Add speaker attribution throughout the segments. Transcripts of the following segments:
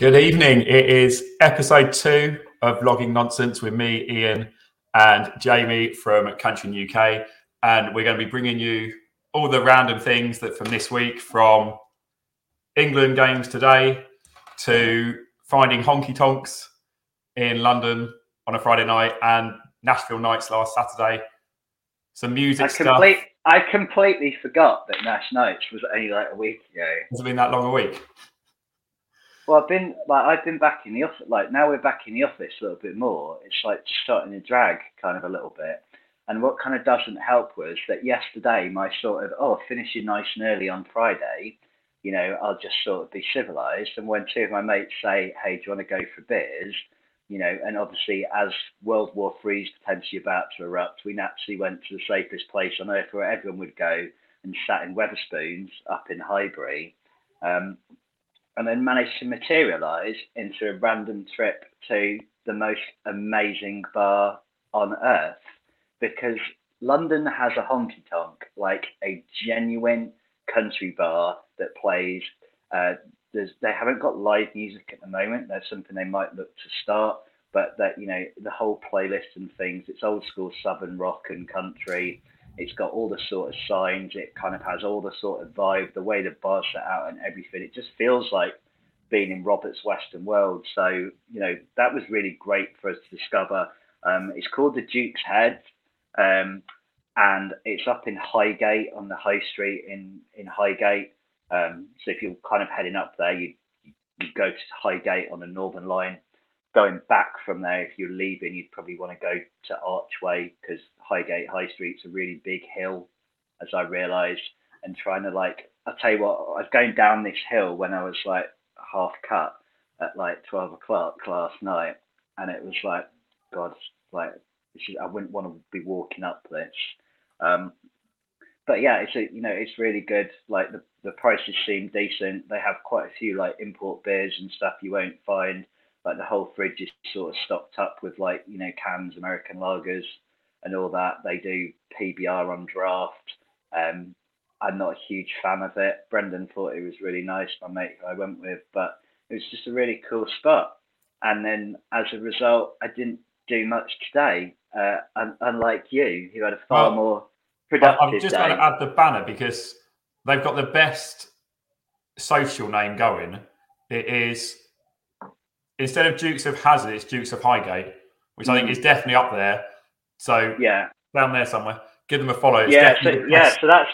Speaker 1: Good evening. It is episode two of Vlogging Nonsense with me, Ian, and Jamie from Country UK. And we're going to be bringing you all the random things that from this week, from England games today to finding honky tonks in London on a Friday night and Nashville nights last Saturday. Some music
Speaker 2: I,
Speaker 1: stuff.
Speaker 2: I completely forgot that Nash Nights was only like a week ago.
Speaker 1: Has it been that long a week?
Speaker 2: Well, I've been like I've been back in the office. Like now we're back in the office a little bit more. It's like just starting to drag kind of a little bit. And what kind of doesn't help was that yesterday my sort of oh finishing nice and early on Friday, you know I'll just sort of be civilized. And when two of my mates say, hey, do you want to go for beers? You know, and obviously as World War Three is potentially about to erupt, we naturally went to the safest place on earth where everyone would go and sat in Wetherspoons up in Highbury. Um, and then managed to materialize into a random trip to the most amazing bar on earth because London has a honky tonk, like a genuine country bar that plays. Uh, they haven't got live music at the moment. That's something they might look to start, but that you know the whole playlist and things. It's old school southern rock and country. It's got all the sort of signs. It kind of has all the sort of vibe, the way the bar's set out and everything. It just feels like being in Robert's Western World. So, you know, that was really great for us to discover. Um, it's called the Duke's Head. Um, and it's up in Highgate on the High Street in, in Highgate. Um, so if you're kind of heading up there, you you go to Highgate on the Northern Line. Going back from there, if you're leaving, you'd probably want to go to Archway because Highgate High Street's a really big hill, as I realised. And trying to like, I'll tell you what, I was going down this hill when I was like half cut at like 12 o'clock last night. And it was like, God, like, is, I wouldn't want to be walking up this. Um, but yeah, it's a, you know it's really good. Like the the prices seem decent. They have quite a few like import beers and stuff you won't find. Like the whole fridge is sort of stocked up with like you know cans, American lagers, and all that. They do PBR on draft. Um, I'm not a huge fan of it. Brendan thought it was really nice. My mate who I went with, but it was just a really cool spot. And then as a result, I didn't do much today. Uh, unlike you, who had a far well, more productive.
Speaker 1: I'm just
Speaker 2: day.
Speaker 1: going to add the banner because they've got the best social name going. It is instead of Dukes of Hazard, it's Dukes of Highgate, which mm. I think mm. is definitely up there. So
Speaker 2: yeah,
Speaker 1: down there somewhere. Give them a follow.
Speaker 2: It's yeah, so, yeah. So that's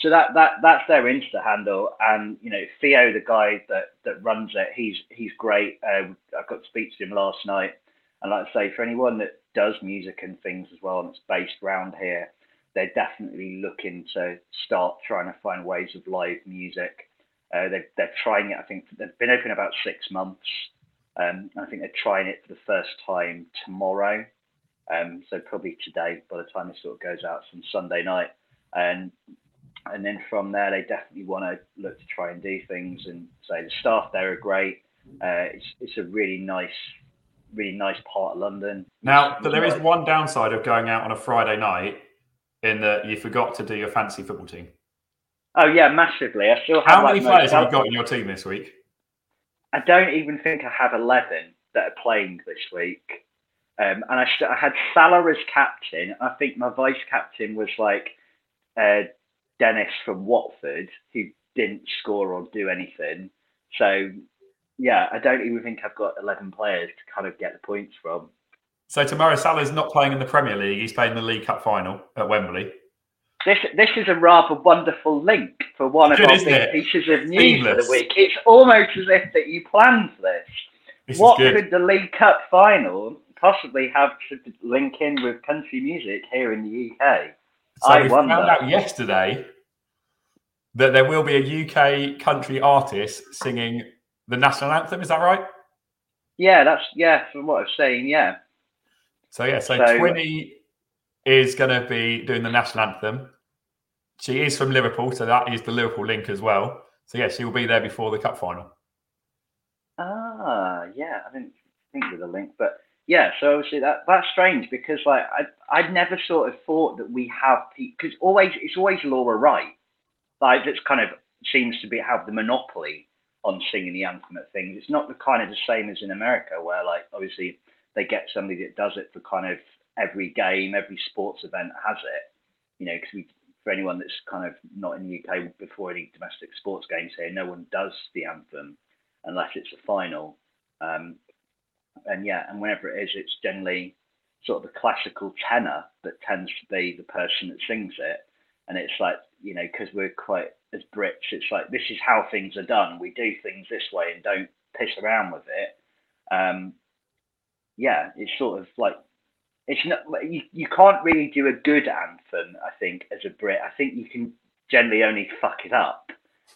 Speaker 2: so that that that's their Insta handle, and you know Theo, the guy that that runs it, he's he's great. Uh, I got to speak to him last night, and like I say, for anyone that does music and things as well, and it's based around here, they're definitely looking to start trying to find ways of live music. Uh, they're, they're trying it. I think they've been open about six months. Um, I think they're trying it for the first time tomorrow. Um, so probably today, by the time this sort of goes out, some Sunday night. And and then from there, they definitely want to look to try and do things. And say the staff there are great. Uh, it's it's a really nice, really nice part of London.
Speaker 1: Now, but there is one downside of going out on a Friday night in that you forgot to do your fancy football team.
Speaker 2: Oh yeah, massively. I still have.
Speaker 1: How many players have you got in your team this week?
Speaker 2: I don't even think I have eleven that are playing this week. Um, and I, I had Salah as captain. I think my vice captain was like uh, Dennis from Watford, who didn't score or do anything. So, yeah, I don't even think I've got 11 players to kind of get the points from.
Speaker 1: So, tomorrow Salah's not playing in the Premier League. He's playing the League Cup final at Wembley.
Speaker 2: This, this is a rather wonderful link for one of Good, our big pieces of news Seamless. for the week. It's almost as if that you planned this.
Speaker 1: this
Speaker 2: what could the League Cup final possibly have to link in with country music here in the UK?
Speaker 1: So I we wonder. found out yesterday that there will be a UK country artist singing the national anthem. Is that right?
Speaker 2: Yeah, that's yeah. From what I've seen, yeah.
Speaker 1: So yeah, so, so uh, Twinnie is going to be doing the national anthem. She is from Liverpool, so that is the Liverpool link as well. So yeah, she will be there before the cup final.
Speaker 2: Ah, yeah, I didn't think of the link, but yeah, so obviously that that's strange because like I I'd never sort of thought that we have because always it's always Laura Wright, like that's kind of seems to be have the monopoly on singing the anthem at things. It's not the kind of the same as in America, where like obviously they get somebody that does it for kind of every game, every sports event has it. You know, because for anyone that's kind of not in the UK before any domestic sports games here, no one does the anthem unless it's a final. Um, and yeah, and whenever it is, it's generally sort of the classical tenor that tends to be the person that sings it. And it's like, you know, because we're quite, as Brits, it's like, this is how things are done. We do things this way and don't piss around with it. Um, yeah, it's sort of like, it's not, you, you can't really do a good anthem, I think, as a Brit. I think you can generally only fuck it up.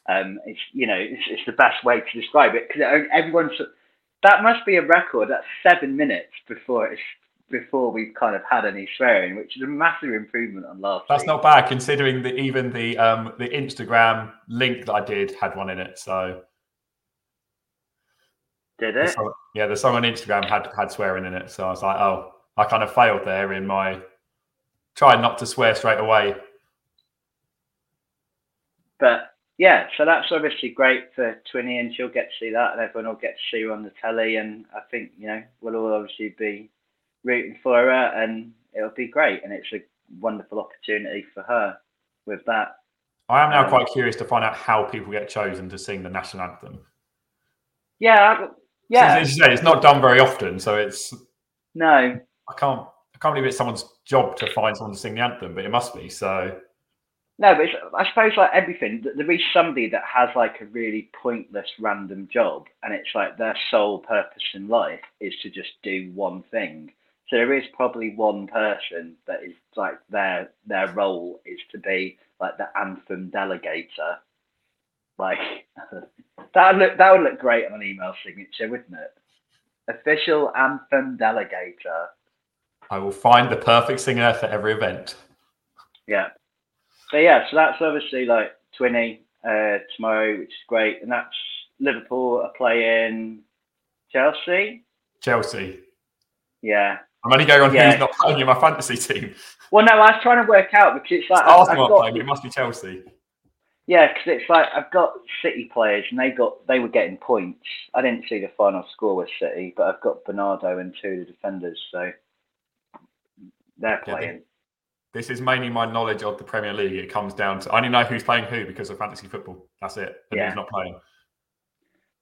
Speaker 2: Um, it's, you know, it's, it's the best way to describe it because everyone's, that must be a record. That's seven minutes before it's before we've kind of had any swearing, which is a massive improvement on last.
Speaker 1: That's week. not bad considering that even the um the Instagram link that I did had one in it. So
Speaker 2: did it?
Speaker 1: The song, yeah, the song on Instagram had had swearing in it. So I was like, oh, I kind of failed there in my trying not to swear straight away.
Speaker 2: But yeah, so that's obviously great for Twinnie, and she'll get to see that, and everyone will get to see her on the telly. And I think you know we'll all obviously be rooting for her, and it'll be great. And it's a wonderful opportunity for her with that.
Speaker 1: I am now um, quite curious to find out how people get chosen to sing the national anthem.
Speaker 2: Yeah, yeah.
Speaker 1: As you say, it's not done very often, so it's
Speaker 2: no.
Speaker 1: I can't. I can't believe it's someone's job to find someone to sing the anthem, but it must be. So
Speaker 2: no, but I suppose like everything, there is somebody that has like a really pointless random job, and it's like their sole purpose in life is to just do one thing. So there is probably one person that is like their their role is to be like the anthem delegator. Like that would look that would look great on an email signature, wouldn't it? Official anthem delegator.
Speaker 1: I will find the perfect singer for every event.
Speaker 2: Yeah. So yeah, so that's obviously like Twinnie uh, tomorrow, which is great, and that's Liverpool are playing Chelsea.
Speaker 1: Chelsea.
Speaker 2: Yeah.
Speaker 1: I'm only going on yeah. who's not playing in my fantasy team.
Speaker 2: Well, no, I was trying to work out because it's like
Speaker 1: Arsenal got, playing, it must be Chelsea.
Speaker 2: Yeah, because it's like I've got City players and they got they were getting points. I didn't see the final score with City, but I've got Bernardo and two of the defenders, so they're playing. Yeah,
Speaker 1: this is mainly my knowledge of the Premier League. It comes down to I only know who's playing who because of fantasy football. That's it. And yeah. who's not playing.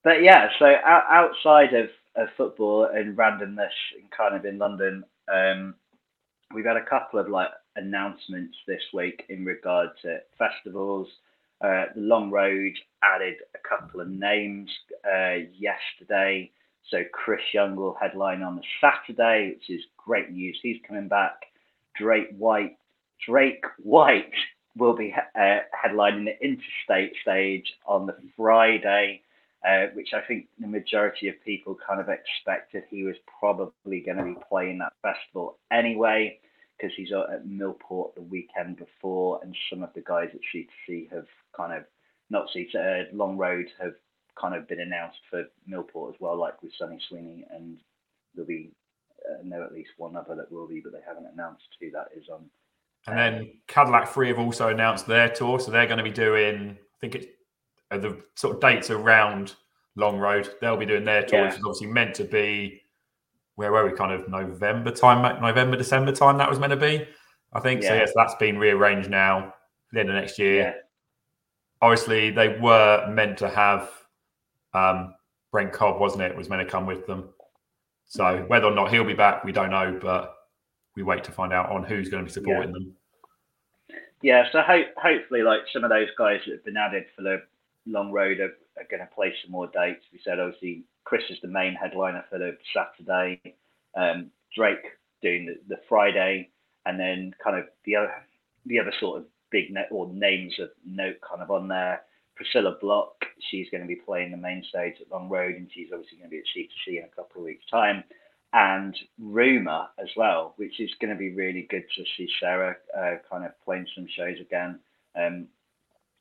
Speaker 2: But yeah, so outside of, of football and randomness, and kind of in London, um, we've had a couple of like announcements this week in regard to festivals. Uh, the Long Road added a couple of names uh, yesterday. So Chris Young will headline on the Saturday, which is great news. He's coming back. Drake White, Drake White will be uh, headlining the interstate stage on the Friday, uh, which I think the majority of people kind of expected he was probably going to be playing that festival anyway, because he's at Millport the weekend before, and some of the guys at C2C have kind of not C uh, Long Road have kind of been announced for Millport as well, like with Sunny Sweeney, and there'll be uh, know at least one other that will be, but they haven't announced who that is on.
Speaker 1: And then Cadillac Three have also announced their tour, so they're going to be doing. I think it's uh, the sort of dates around Long Road. They'll be doing their tour, yeah. which is obviously meant to be. Where were we? Kind of November time, November December time. That was meant to be. I think yeah. so. Yes, that's been rearranged now. The end of next year. Yeah. Obviously, they were meant to have um, Brent Cobb, wasn't it? Was meant to come with them. So whether or not he'll be back, we don't know, but we wait to find out on who's going to be supporting
Speaker 2: yeah.
Speaker 1: them.
Speaker 2: Yeah, so ho- hopefully, like some of those guys that have been added for the long road are, are going to play some more dates. We said obviously Chris is the main headliner for the Saturday, um, Drake doing the, the Friday, and then kind of the other the other sort of big net or names of note kind of on there. Priscilla Block, she's going to be playing the main stage at Long Road, and she's obviously going to be at C2C in a couple of weeks' time. And Rumour as well, which is going to be really good to see Sarah uh, kind of playing some shows again. Um,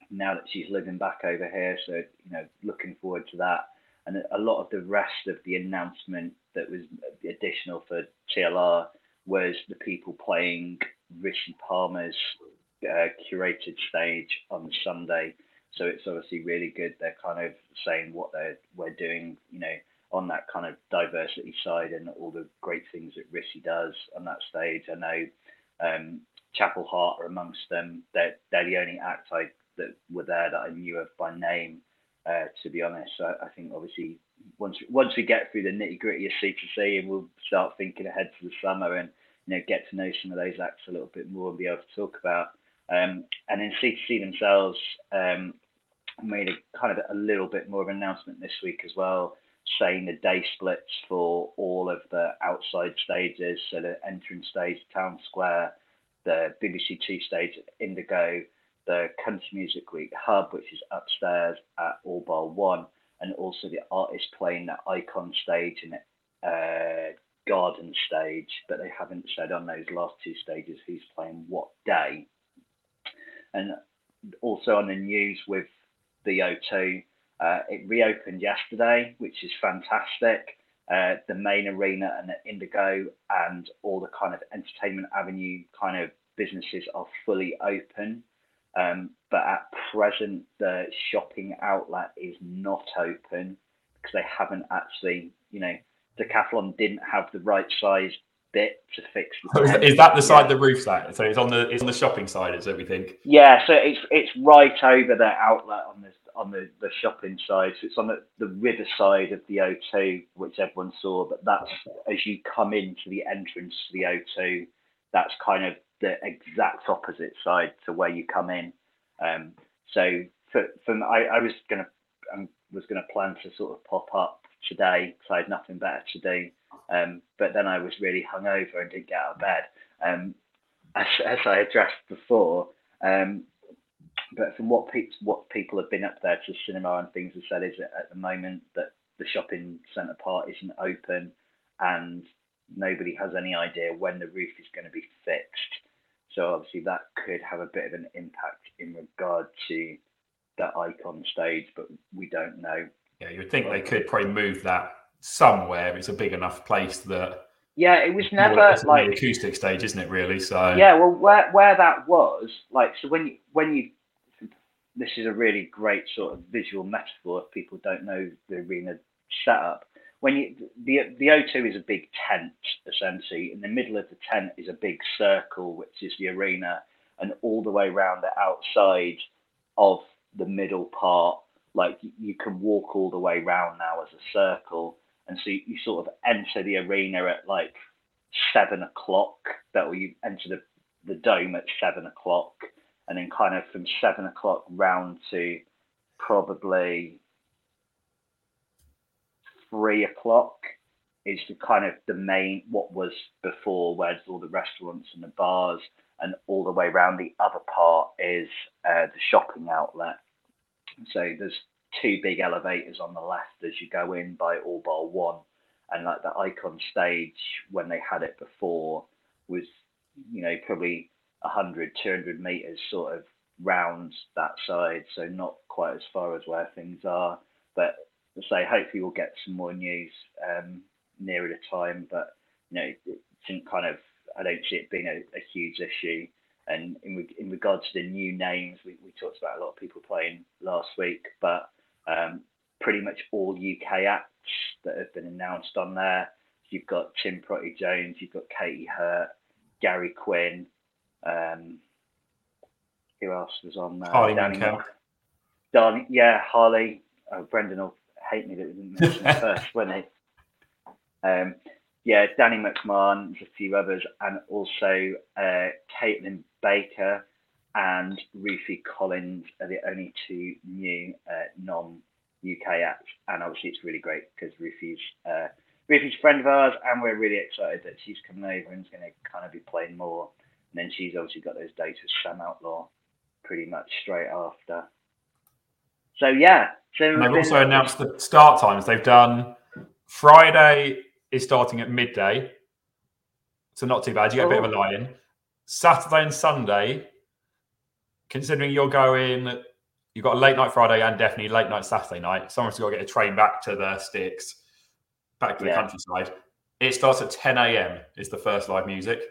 Speaker 2: now that she's living back over here, so you know, looking forward to that. And a lot of the rest of the announcement that was additional for TLR was the people playing Rissi Palmer's uh, curated stage on Sunday So it's obviously really good. They're kind of saying what they're we're doing, you know, on that kind of diversity side and all the great things that Rissi does on that stage. I know um, Chapel Hart are amongst them. They're, they're the only act I, that were there that I knew of by name. Uh, to be honest, I, I, think obviously once once we get through the nitty gritty of C2C and we'll start thinking ahead to the summer and you know get to know some of those acts a little bit more and be able to talk about. Um, and then C2C themselves um, made a kind of a little bit more of an announcement this week as well, saying the day splits for all of the outside stages, so the entrance stage, Town Square, the BBC Two stage Indigo, the Country Music Week Hub, which is upstairs at All Bar One, and also the artist playing the Icon stage and uh, Garden stage, but they haven't said on those last two stages who's playing what day. And also on the news with the O2, uh, it reopened yesterday, which is fantastic. Uh, the main arena and the Indigo and all the kind of entertainment avenue kind of businesses are fully open. Um, but at present, the shopping outlet is not open because they haven't actually, you know, Decathlon didn't have the right size bit to fix.
Speaker 1: The is, is, that the side yeah. the roof's at? So it's on the it's on the shopping side, is everything?
Speaker 2: Yeah, so it's it's right over the outlet on the on the, the shopping side. So it's on the, the river side of the O2, which everyone saw. But that's as you come into the entrance to the O2, that's kind of the exact opposite side to where you come in. Um, so for, for I, I was gonna I um, was gonna plan to sort of pop up today because I had nothing better to do. Um, but then I was really hungover and didn't get out of bed. Um, as, as I addressed before, um, but from what pe- what people have been up there to cinema and things have said is that at the moment that the shopping centre part isn't open and nobody has any idea when the roof is going to be fixed. So obviously that could have a bit of an impact in regard to that icon stage, but we don't know.
Speaker 1: Yeah, you would think they could probably move that somewhere. It's a big enough place that.
Speaker 2: Yeah, it was never it's like
Speaker 1: acoustic stage, isn't it? Really. So.
Speaker 2: Yeah, well, where where that was like, so when you when you this is a really great sort of visual metaphor if people don't know the arena setup. When you the the O2 is a big tent essentially. In the middle of the tent is a big circle, which is the arena, and all the way around the outside of the middle part, like you can walk all the way around now as a circle, and so you, you sort of enter the arena at like seven o'clock. That you enter the the dome at seven o'clock. And then kind of from seven o'clock round to probably three o'clock is the kind of the main what was before where's all the restaurants and the bars. And all the way around the other part is uh, the shopping outlet. So there's two big elevators on the left as you go in by all bar one and like the icon stage when they had it before was you know probably 100, 200 meters sort of round that side, so not quite as far as where things are. But say, hopefully we'll get some more news um, nearer the time. But you know, it didn't kind of, I don't see it being a, a huge issue. And in, in regards to the new names, we, we talked about a lot of people playing last week, but um, pretty much all UK acts that have been announced on there. You've got Tim Prottey-Jones, you've got Katy Hurt, Gary Quinn, um, who else was on there?
Speaker 1: Harley Danny
Speaker 2: Danny, yeah, Harley. Oh, Brendan will hate me that we didn't mention it first, won't he? Um, yeah, Danny McMahon, a few others, and also uh, Caitlin Baker and Ruthie Collins are the only two new uh, non UK acts. And obviously, it's really great because Ruthie's uh, Ruthie's a friend of ours, and we're really excited that she's coming over and is going to kind of be playing more and then she's obviously got those dates with Sam Outlaw pretty much straight after. So yeah. So
Speaker 1: and they've also announced the start times. They've done Friday is starting at midday. So not too bad. You get a bit of a oh. lie in. Saturday and Sunday, considering you're going you've got a late night Friday and definitely late night Saturday night. Someone's got to get a train back to the sticks, back to the countryside. It starts at 10 a.m. is the first live music.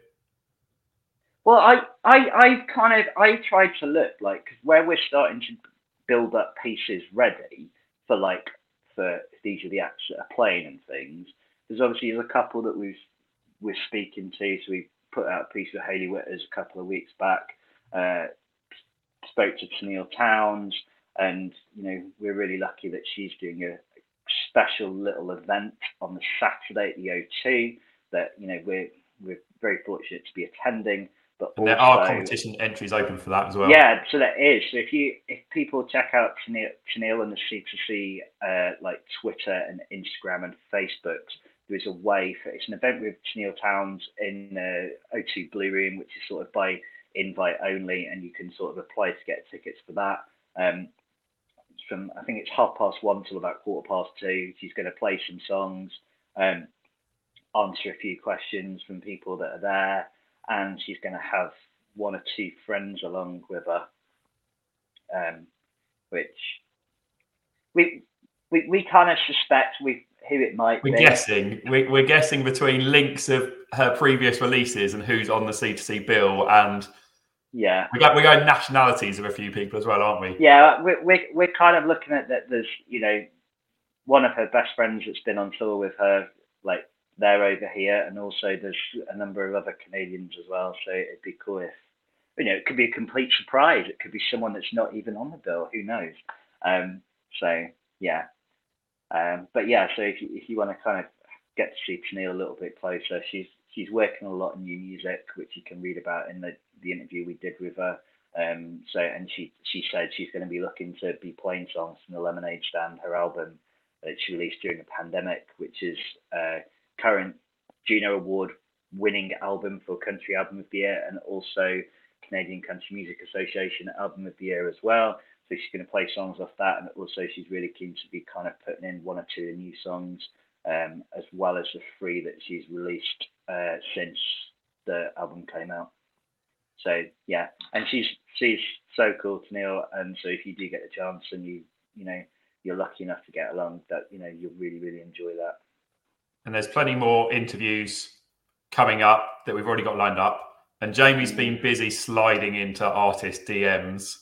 Speaker 2: Well, I, I, I kind of, I tried to look like where we're starting to build up pieces ready for like for these are the acts that are playing and things. There's obviously there's a couple that we've we're speaking to. So we put out a piece with Hailey Whitters a couple of weeks back. Uh, spoke to Tenille Towns, and you know we're really lucky that she's doing a special little event on the Saturday at the O2 that you know we're we're very fortunate to be attending. But
Speaker 1: and there are competition entries open for that as well.
Speaker 2: Yeah, so there is. So if you if people check out Tenille and the C2C uh, like Twitter and Instagram and Facebook, there is a way for it's an event with Tenille Towns in the O2 Blue Room, which is sort of by invite only, and you can sort of apply to get tickets for that. Um, from I think it's half past one till about quarter past two. She's going to play some songs, um, answer a few questions from people that are there, and she's going to have one or two friends along with her, um, which we we, we kind of suspect we who it might
Speaker 1: we're
Speaker 2: be.
Speaker 1: guessing we, we're guessing between links of her previous releases and who's on the C2C bill and
Speaker 2: yeah,
Speaker 1: we got we got nationalities of a few people as well, aren't we?
Speaker 2: Yeah, we're we're, we're kind of looking at that. There's you know one of her best friends that's been on tour with her, like they're over here, and also there's a number of other Canadians as well. So it'd be cool if you know it could be a complete surprise. It could be someone that's not even on the bill. Who knows? Um, so yeah, um, but yeah. So if you, if you want to kind of get to see Tenille a little bit closer, she's she's working a lot on new music, which you can read about in the, the interview we did with her. Um, so, and she she said she's going to be looking to be playing songs from the Lemonade Stand, her album that she released during the pandemic, which is uh, current Juno Award winning album for Country Album of the Year, and also Canadian Country Music Association Album of the Year as well. So she's going to play songs off that, and also she's really keen to be kind of putting in one or two new songs, um, as well as the three that she's released uh, since the album came out. So yeah, and she's she's so cool Tenille, and so if you do get the chance and you you know you're lucky enough to get along, that you know you'll really really enjoy that.
Speaker 1: And there's plenty more interviews coming up that we've already got lined up. And Jamie's been busy sliding into artist DMs.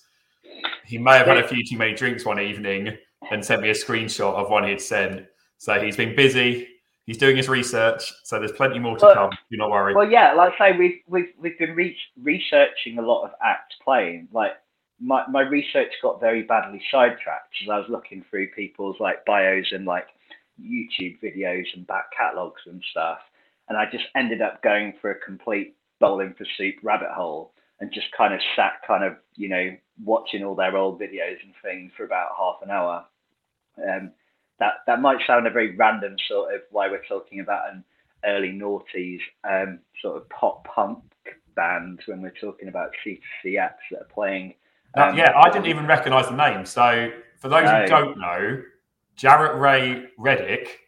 Speaker 1: He may have had a few too many drinks one evening and sent me a screenshot of one he'd sent. So he's been busy He's doing his research, so there's plenty more to come. Do not worry.
Speaker 2: Well, yeah, like I say, we've we've we've been re- researching a lot of act playing. Like my my research got very badly sidetracked as I was looking through people's like bios and like YouTube videos and back catalogs and stuff, and I just ended up going for a complete bowling for soup rabbit hole and just kind of sat kind of you know watching all their old videos and things for about half an hour. Um, that that might sound a very random sort of why we're talking about an early noughties um, sort of pop punk band when we're talking about C2C acts that are playing.
Speaker 1: Um, yeah, I didn't even recognise the name. So for those no. who don't know, Jaret Ray Reddick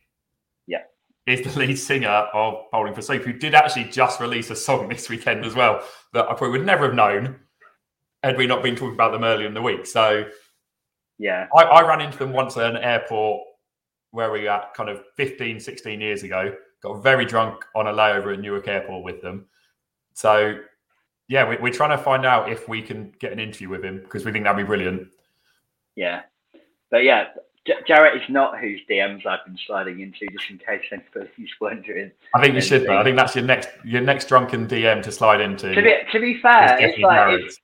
Speaker 2: yeah.
Speaker 1: is the lead singer of Bowling for Soup, who did actually just release a song this weekend as well that I probably would never have known had we not been talking about them earlier in the week. So
Speaker 2: yeah,
Speaker 1: I, I ran into them once at an airport where we at kind of 15, 16 years ago. Got very drunk on a layover at Newark Airport with them. So, yeah, we, are trying to find out if we can get an interview with him because we think that'd be brilliant.
Speaker 2: Yeah. But yeah, J- Jaret is not whose DMs I've been sliding into, just in case anybody's wondering.
Speaker 1: I think you should. I think that's your next your next drunken DM to slide into.
Speaker 2: To be, to be fair, it's like it's,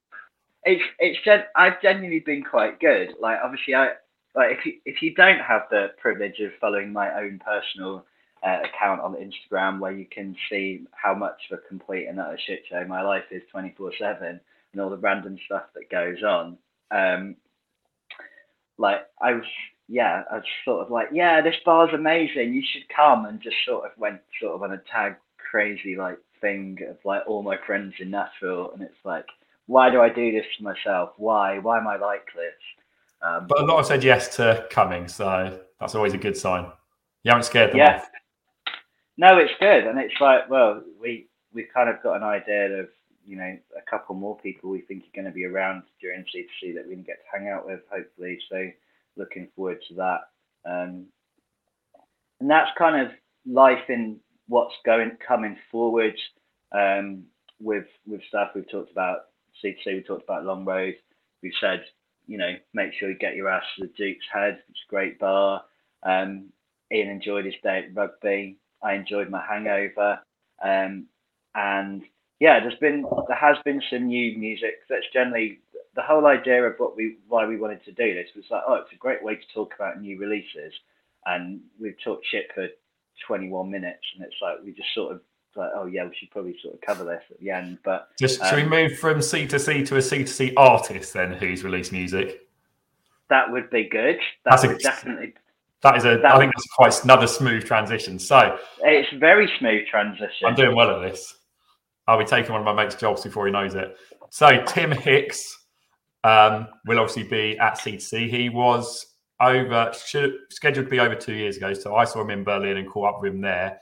Speaker 2: it's it's gen- I've genuinely been quite good. Like obviously, I like if you if you don't have the privilege of following my own personal uh, account on Instagram where you can see how much of a complete and utter shit show my life is 24 7 and all the random stuff that goes on. Um, like, I was, yeah, I was sort of like, yeah, this bar's amazing. You should come. And just sort of went sort of on a tag crazy like thing of like all my friends in Nashville. And it's like, why do I do this to myself? Why? Why am I like this?
Speaker 1: Um, but a lot have said yes to coming, so that's always a good sign. You haven't scared them
Speaker 2: yeah.
Speaker 1: off.
Speaker 2: No, it's good, and it's like, well, we we've kind of got an idea of you know a couple more people we think are going to be around during C2C that we can get to hang out with, hopefully. So looking forward to that. Um, and that's kind of life in what's going coming forward um, with with stuff we've talked about C2C. We talked about Long Road. We've said you know, make sure you get your ass to the Duke's Head. It's a great bar. Um, Ian enjoyed his day at rugby. I enjoyed my hangover. Um, and yeah, there's been there has been some new music. That's generally the whole idea of what we why we wanted to do this was like, oh, it's a great way to talk about new releases. And we've talked shit for 21 minutes, and it's like we just sort of like, oh yeah, we should probably sort of cover this at the end. But
Speaker 1: just um, should we um, move from C to C to a C to C artist then who's released music?
Speaker 2: That would be good. That that's would a, definitely.
Speaker 1: That is a. That I think that's quite another smooth transition. So
Speaker 2: it's very smooth transition.
Speaker 1: I'm doing well at this. I'll be taking one of my mates' jobs before he knows it. So Tim Hicks um, will obviously be at C2C. He was over should, scheduled to be over two years ago. So I saw him in Berlin and caught up with him there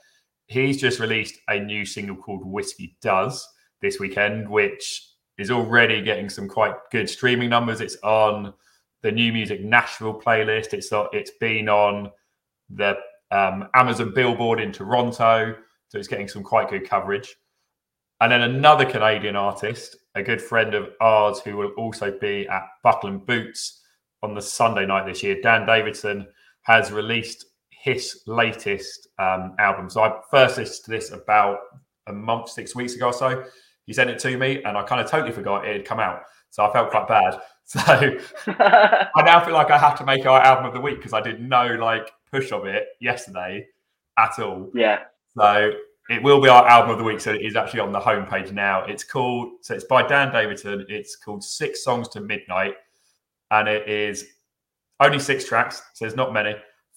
Speaker 1: he's just released a new single called Whiskey Does this weekend, which is already getting some quite good streaming numbers. It's on the New Music Nashville playlist. It's it's been on the um, Amazon Billboard in Toronto, so it's getting some quite good coverage. And then another Canadian artist, a good friend of ours, who will also be at Buckle and Boots on the Sunday night this year, Dan Davidson, has released his latest um, album. So I first listened to this about a month, six weeks ago or so. He sent it to me, and I kind of totally forgot it had come out. So I felt quite bad. So I now feel like I have to make our album of the week because I did no like push of it yesterday at all.
Speaker 2: Yeah.
Speaker 1: So it will be our album of the week. So it is actually on the homepage now. It's called so it's by Dan Davidson. It's called Six Songs to Midnight, and it is only six tracks. So there's not many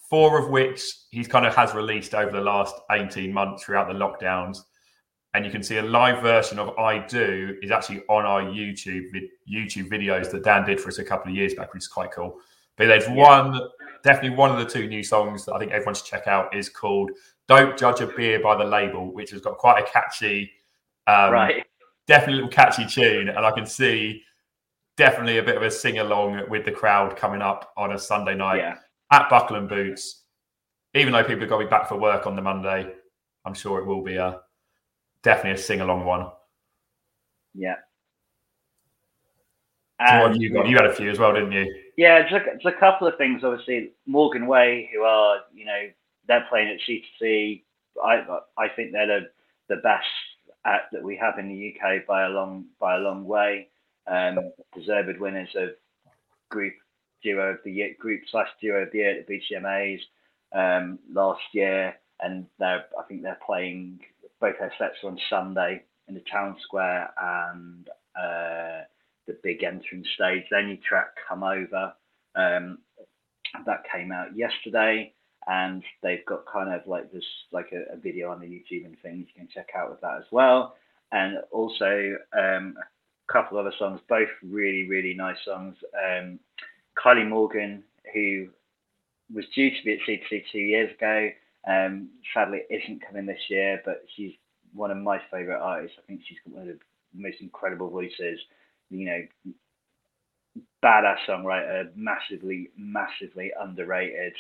Speaker 1: four of which he kind of has released over the last 18 months throughout the lockdowns. And you can see a live version of I Do is actually on our YouTube YouTube videos that Dan did for us a couple of years back, which is quite cool. But there's yeah. one, definitely one of the two new songs that I think everyone should check out is called "Don't Judge a Beer by the Label," which has got quite a catchy, um, right, definitely a little catchy tune, and I can see definitely a bit of a sing along with the crowd coming up on a Sunday night. Yeah at Buckle and Boots, even though people have got to be back for work on the Monday, I'm sure it will be a definitely a sing along one.
Speaker 2: Yeah.
Speaker 1: So what have you got? You had a few as well, didn't you?
Speaker 2: Yeah, just a, just a couple of things. Obviously, Morganway, who are you know they're playing at C2C. I I think they're the the best act that we have in the UK by a long by a long way. Um, deserved winners of group duo of the year, group slash duo of the year at the BCMAs um, last year, and they're I think they're playing both their sets on Sunday in the town square and uh, the big entrance stage. Then you track "Come Over" um, that came out yesterday, and they've got kind of like this like a, a, video on the YouTube and things you can check out with that as well. And also um, a couple other songs, both really really nice songs. Um, Kylie Morgan, who was due to be at C2C two years ago, um, sadly isn't coming this year, but she's one of my favourite artists. I think she's got one of the most incredible voices. You know, badass songwriter, massively, massively underrated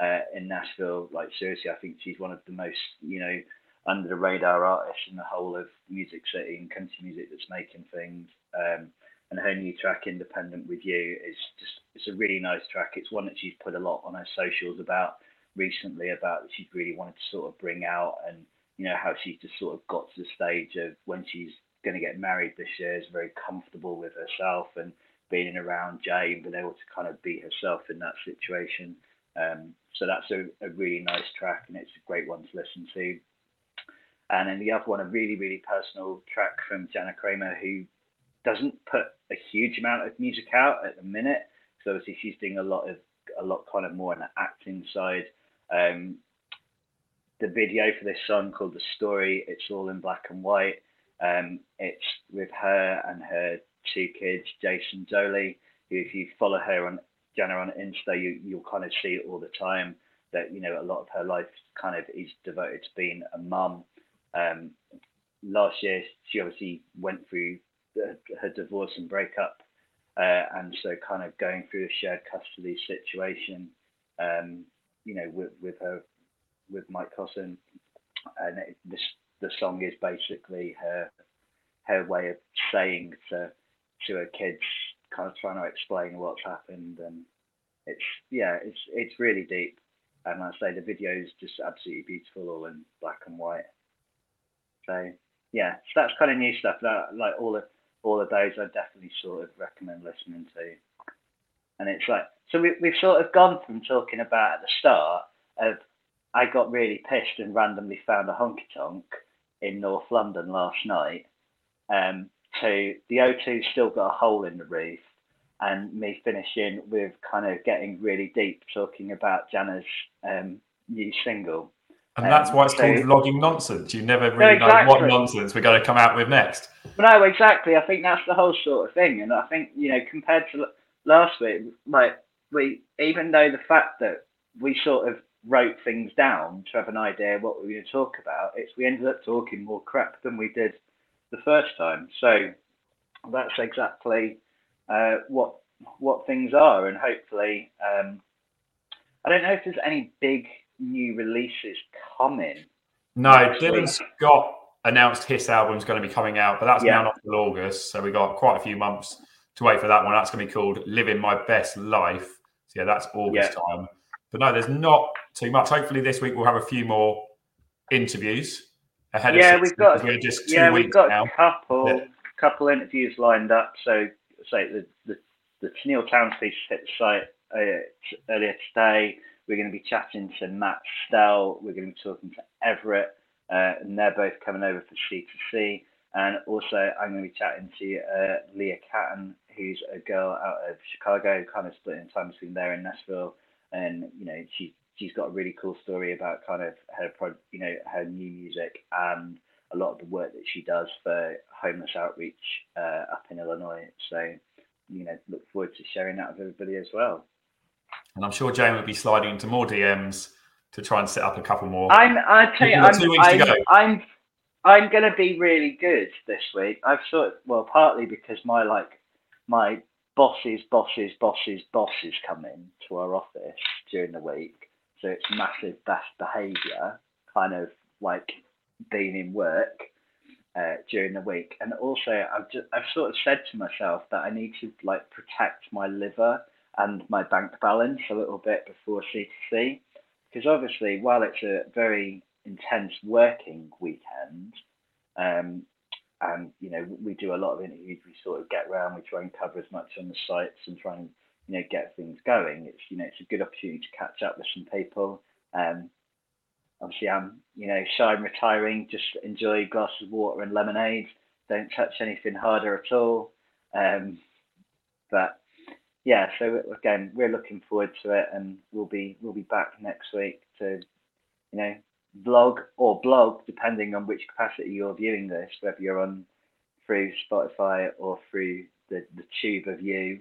Speaker 2: uh, in Nashville. Like seriously, I think she's one of the most, you know, under the radar artists in the whole of Music City and country music that's making things. Um, and her new track independent with you is just it's a really nice track. It's one that she's put a lot on her socials about recently about that she's really wanted to sort of bring out and you know how she's just sort of got to the stage of when she's going to get married this year is very comfortable with herself and being around Jay and being able to kind of be herself in that situation. Um, so that's a, a really nice track and it's a great one to listen to. And then the other one, a really, really personal track from Jana Kramer, who doesn't put a huge amount of music out at the minute. So obviously she's doing a lot of a lot kind of more on the acting side. Um, the video for this song called The Story, it's all in black and white. Um, it's with her and her two kids, Jason Jolie, who if you follow her on Jana on Insta, you, you'll kind of see it all the time that, you know, a lot of her life kind of is devoted to being a mum. Um, last year, she obviously went through her divorce and breakup, uh, and so kind of going through a shared custody situation, um, you know, with, with her, with Mike Caussin, and it, this the song is basically her her way of saying to to her kids kind of trying to explain what's happened, and it's yeah, it's it's really deep. And I say the video is just absolutely beautiful, all in black and white. So yeah, so that's kind of new stuff. That like all of all of those, I definitely sort of recommend listening to. And it's like so we we've sort of gone from talking about at the start of I got really pissed and randomly found a honky tonk in North London last night. Um, to the O2 still got a hole in the roof, and me finishing with kind of getting really deep talking about Jana's um, new single.
Speaker 1: And that's why it's so, called vlogging nonsense. You never really no, exactly. know what nonsense we're going to come out with next.
Speaker 2: No, exactly. I think that's the whole sort of thing. And I think, you know, compared to last week, like, we, even though the fact that we sort of wrote things down to have an idea what we were going to talk about, it's we ended up talking more crap than we did the first time. So that's exactly uh, what what things are, and hopefully, um, I don't know if there's any big new releases coming.
Speaker 1: No, Dylan Scott announced his album's going to be coming out, but that's yeah. now not till August, so we got quite a few months to wait for that one. That's going to be called "Living My Best Life." So yeah, that's August yeah. time. But no, there's not too much. Hopefully, this week we'll have a few more interviews ahead
Speaker 2: yeah,
Speaker 1: of.
Speaker 2: we've got we're just yeah, we've got now. a couple yeah. couple interviews lined up. So, say the the the Tenille Towns piece hit the site uh, earlier today. We're going to be chatting to Matt Stell. We're going to be talking to Everette, uh, and they're both coming over for C2C. And also, I'm going to be chatting to uh, Leah Catton, who's a girl out of Chicago, kind of splitting time between there and Nashville. And you know, she she's got a really cool story about kind of her pro, you know, her new music and a lot of the work that she does for homeless outreach uh, up in Illinois. So, you know, look forward to sharing that with everybody as well.
Speaker 1: And I'm sure Jane will be sliding into more DMs to try and set up a couple more.
Speaker 2: I'm, I tell you, I'm, I'm. I'm, I'm going to be really good this week. I've sort of, well, partly because my like my bosses, bosses, bosses, bosses come in to our office during the week, so it's massive best behaviour, kind of like being in work uh, during the week. And also, I've just I've sort of said to myself that I need to like protect my liver and my bank balance a little bit before C2C, because obviously, while it's a very intense working weekend, um, and you know we do a lot of interviews, we sort of get around, we try and cover as much on the sites and try and you know get things going. It's you know it's a good opportunity to catch up with some people. Um, obviously, I'm you know shy and retiring. Just enjoy a glass of water and lemonade. Don't touch anything harder at all. Um, but yeah, so again, we're looking forward to it, and we'll be we'll be back next week to you know vlog or blog, depending on which capacity you're viewing this, whether you're on through Spotify or through the, the tube of you.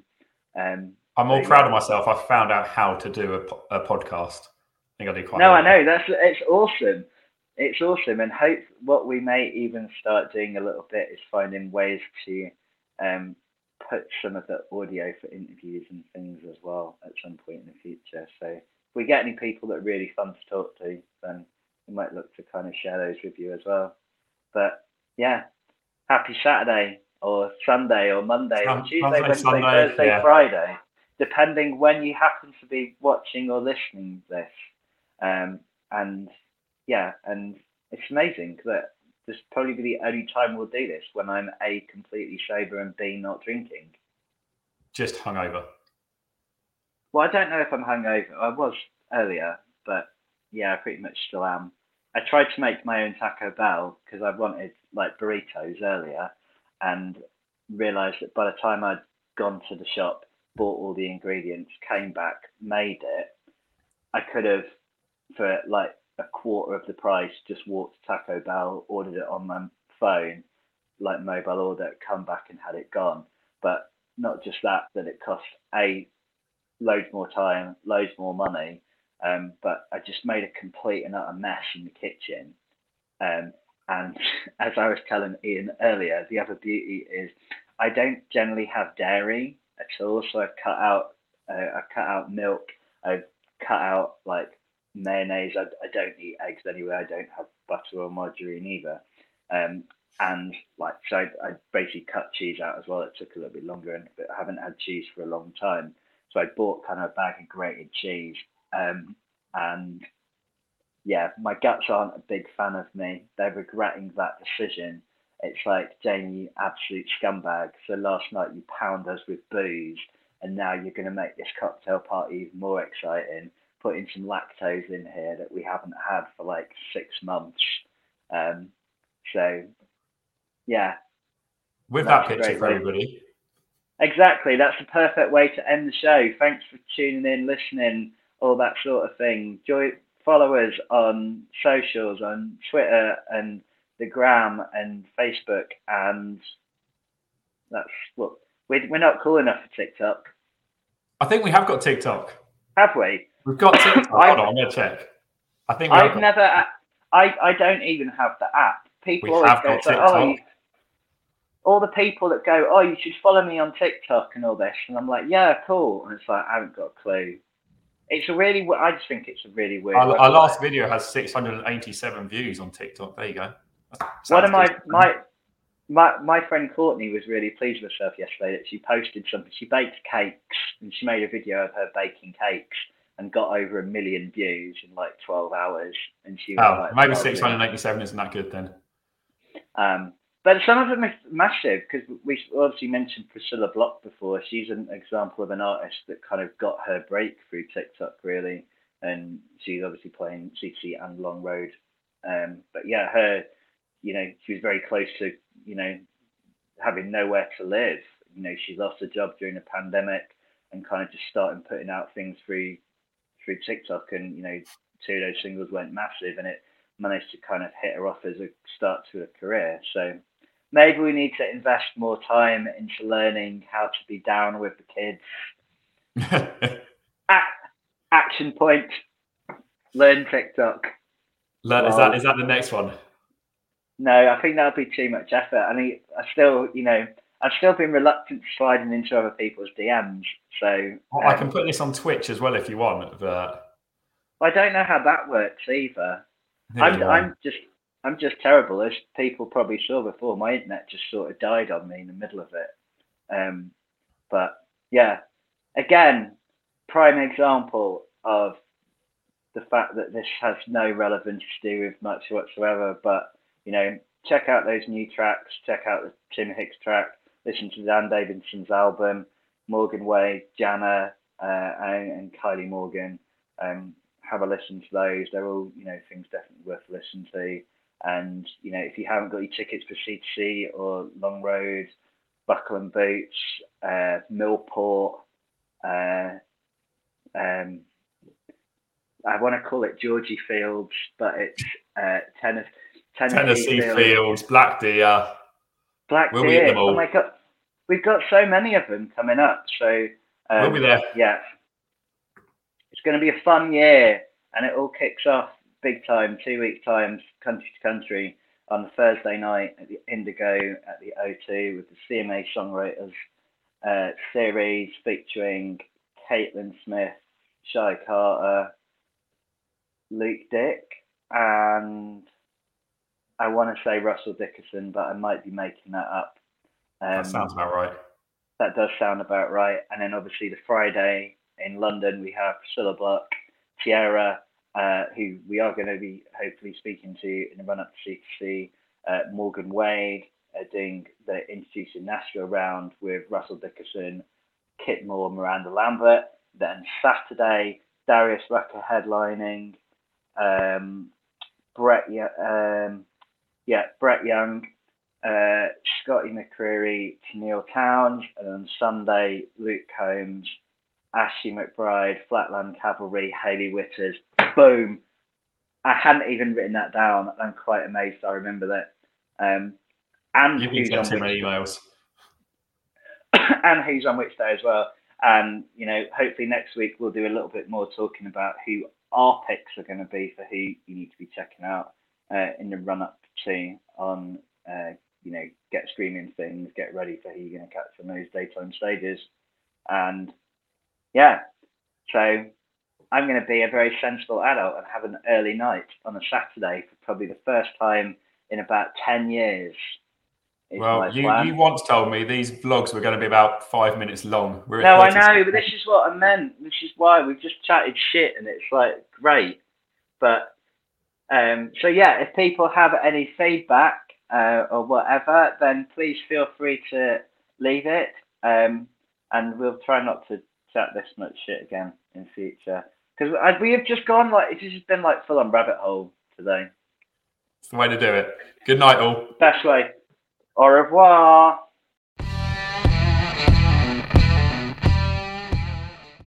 Speaker 2: Um,
Speaker 1: I'm all proud yeah. of myself. I found out how to do a, a podcast. I think I did quite.
Speaker 2: No, well. I know that's it's awesome. It's awesome, and hope what we may even start doing a little bit is finding ways to um, put some of the audio for interviews and things as well at some point in the future. So if we get any people that are really fun to talk to, then we might look to kind of share those with you as well. But yeah, happy Saturday or Sunday or Monday or Tuesday, Wednesday, Sunday, Thursday, yeah. Friday depending when you happen to be watching or listening to this. Um, and yeah, and it's amazing that this probably be the only time we'll do this when I'm A, completely sober and B, not drinking.
Speaker 1: Just hungover.
Speaker 2: Well, I don't know if I'm hungover. I was earlier, but yeah, I pretty much still am. I tried to make my own Taco Bell because I wanted like burritos earlier and realized that by the time I'd gone to the shop bought all the ingredients, came back, made it, I could have, for like a quarter of the price, just walked to Taco Bell, ordered it on my phone, like mobile order, come back and had it gone. But not just that, that it cost a loads more time, loads more money. Um, but I just made a complete and utter mess in the kitchen. Um, and as I was telling Ian earlier, the other beauty is I don't generally have dairy at all. So I've cut out uh, I cut out milk. I've cut out like mayonnaise. I, I don't eat eggs anyway. I don't have butter or margarine either. Um, and like so, I, I basically cut cheese out as well. It took a little bit longer, and but I haven't had cheese for a long time. So I bought kind of a bag of grated cheese, um, and yeah, my guts aren't a big fan of me. They're regretting that decision. It's like Jamie, you absolute scumbag. So last night you pound us with booze, and now you're going to make this cocktail party even more exciting, putting some lactose in here that we haven't had for like six months. Um, so yeah.
Speaker 1: With that picture for everybody.
Speaker 2: Exactly. That's the perfect way to end the show. Thanks for tuning in, listening, all that sort of thing. Joy, follow us on socials, on Twitter and the Gram and Facebook. And that's what we're not cool enough for TikTok.
Speaker 1: I think we have got TikTok.
Speaker 2: Have we?
Speaker 1: We've got TikTok. Hold on, I'm gonna check. I think
Speaker 2: I've never. I I don't even have the app. People we always go, like, oh, all the people that go, oh, you should follow me on TikTok and all this, and I'm like, yeah, cool, and it's like I haven't got a clue. It's a really, I just think it's a really weird.
Speaker 1: Our, our last video has 687 views on TikTok. There you go.
Speaker 2: One of my my my my friend Courtney was really pleased with herself yesterday that she posted something. She baked cakes and she made a video of her baking cakes and got over a million views in like 12 hours. And she
Speaker 1: oh, like, maybe 687 isn't that good then.
Speaker 2: Um, but some of them are massive because we obviously mentioned Priscilla Block before. She's an example of an artist that kind of got her break through TikTok, really. And she's obviously playing CC and Long Road. Um, but yeah, her, you know, she was very close to, you know, having nowhere to live. You know, she lost her job during the pandemic and kind of just started putting out things through through TikTok. And, you know, two of those singles went massive and it managed to kind of hit her off as a start to a career. So maybe we need to invest more time into learning how to be down with the kids. action point. Learn TikTok.
Speaker 1: Learn, well, is that is that the next one?
Speaker 2: No, I think that would be too much effort. I mean, I still, you know, I've still been reluctant to sliding into other people's DMs. So
Speaker 1: well, um, I can put this on Twitch as well if you want. But
Speaker 2: I don't know how that works either. I'm, I'm just I'm just terrible. As people probably saw before, my internet just sort of died on me in the middle of it. Um, but yeah, again, prime example of the fact that this has no relevance to do with much whatsoever. But you know, check out those new tracks. Check out the Tim Hicks track. Listen to Dan Davidson's album, Morganway, Jana, uh, and, and, Kylie Morgan. Um, have a listen to those. They're all you know things definitely worth listening to. And you know, if you haven't got your tickets for C2C or Long Road, Buckle and Boots, uh, Millport, uh, um, I want to call it Georgie Fields, but it's uh, tennis,
Speaker 1: Tennessee, Tennessee Fields, Fields, Black Deer.
Speaker 2: Black we'll Deer. Oh my god, we've got so many of them coming up. So
Speaker 1: um, we'll be there.
Speaker 2: Yeah, it's going to be a fun year, and it all kicks off big time, two weeks time, country to country on the Thursday night at the Indigo at the O2 with the CMA Songwriters uh, series featuring Caitlyn Smith, Shy Carter, Luke Dick, and I want to say Russell Dickerson, but I might be making that up.
Speaker 1: Um, that sounds about right.
Speaker 2: That does sound about right. And then obviously the Friday in London, we have Priscilla Block, Tiera, uh, who we are going to be hopefully speaking to in the run up to C2C, uh, Morgan Wade, uh, doing the Introducing Nashville round with Russell Dickerson, Kip Moore, Miranda Lambert. Then Saturday, Darius Rucker headlining, um, Brett, um, yeah, Brett Young, uh, Scotty McCreery, Tenille Towns, and on Sunday, Luke Combs, Ashley McBryde, Flatland Cavalry, Hailey Whitters. Boom. I hadn't even written that down. I'm quite amazed I remember that. Um, and
Speaker 1: You've been sent many emails.
Speaker 2: and who's on which day as well. And, you know, hopefully next week we'll do a little bit more talking about who our picks are going to be for who you need to be checking out uh, in the run up to on, uh, you know, get screaming things, get ready for who you're going to catch on those daytime stages. And yeah. So I'm going to be a very sensible adult and have an early night on a Saturday for probably the first time in about 10 years.
Speaker 1: Well, you, you once told me these vlogs were going to be about five minutes long.
Speaker 2: We're no, I know, but this is what I meant. This is why we've just chatted shit, and it's like great. But um, so yeah, if people have any feedback uh, or whatever, then please feel free to leave it, um, and we'll try not to chat this much shit again in future. Because we have just gone like it's just been like full on rabbit hole today.
Speaker 1: It's the way to do it. Good night, all.
Speaker 2: Best way. Au revoir.